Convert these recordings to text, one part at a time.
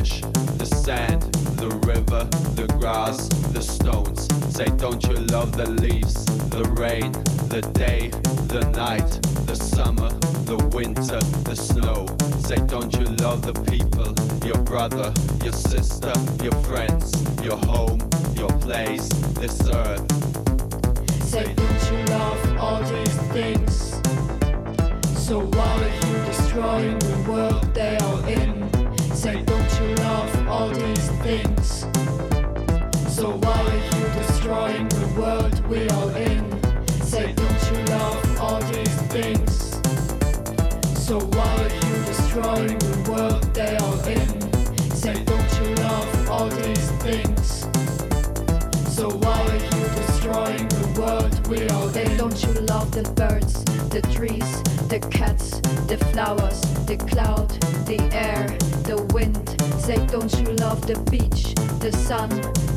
the sand, the river, the grass, the stones? Say, don't you love the leaves, the rain, the day, the night, the summer, the winter, the snow? Say, don't you love the people, your brother, your sister, your friends, your home, your place, this earth? Say, don't you love all these things? So why are you destroying the world they are in? All these things? So why are you destroying the world we are in? Say, don't you love all these things? So why are you destroying the world they are in? Say, don't you love all these things? So why are you destroying the world we are in? Don't you love the birds, the trees, the cats, the flowers, the cloud, the air, the wind? Say, don't you love the beach, the sun,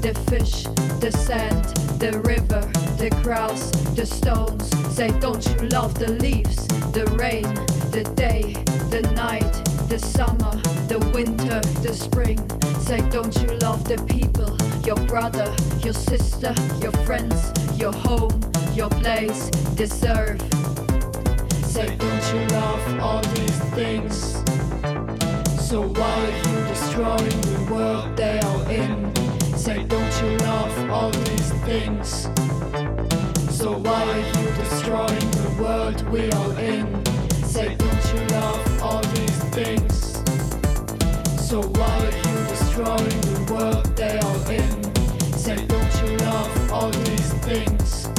the fish, the sand, the river, the grass, the stones? Say, don't you love the leaves, the rain, the day, the night, the summer, the winter, the spring? Say, don't you love the people, your brother, your sister, your friends, your home, your place, deserve? Say, don't you love all these things? So why you destroying the world they are in? Say, don't you love all these things? So why are you destroying the world we are in? Say, don't you love all these things? So why are you destroying the world they are in? Say, don't you love all these things?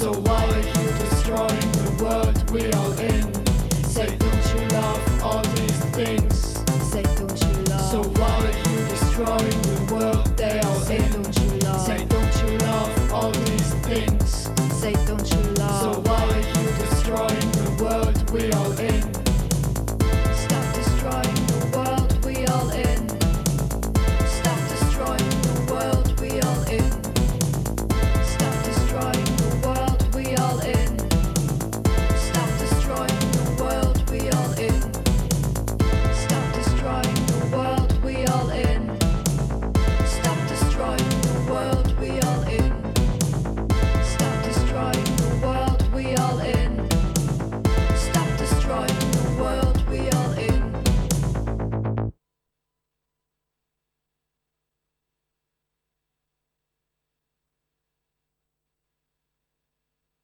So why are you destroying the world we are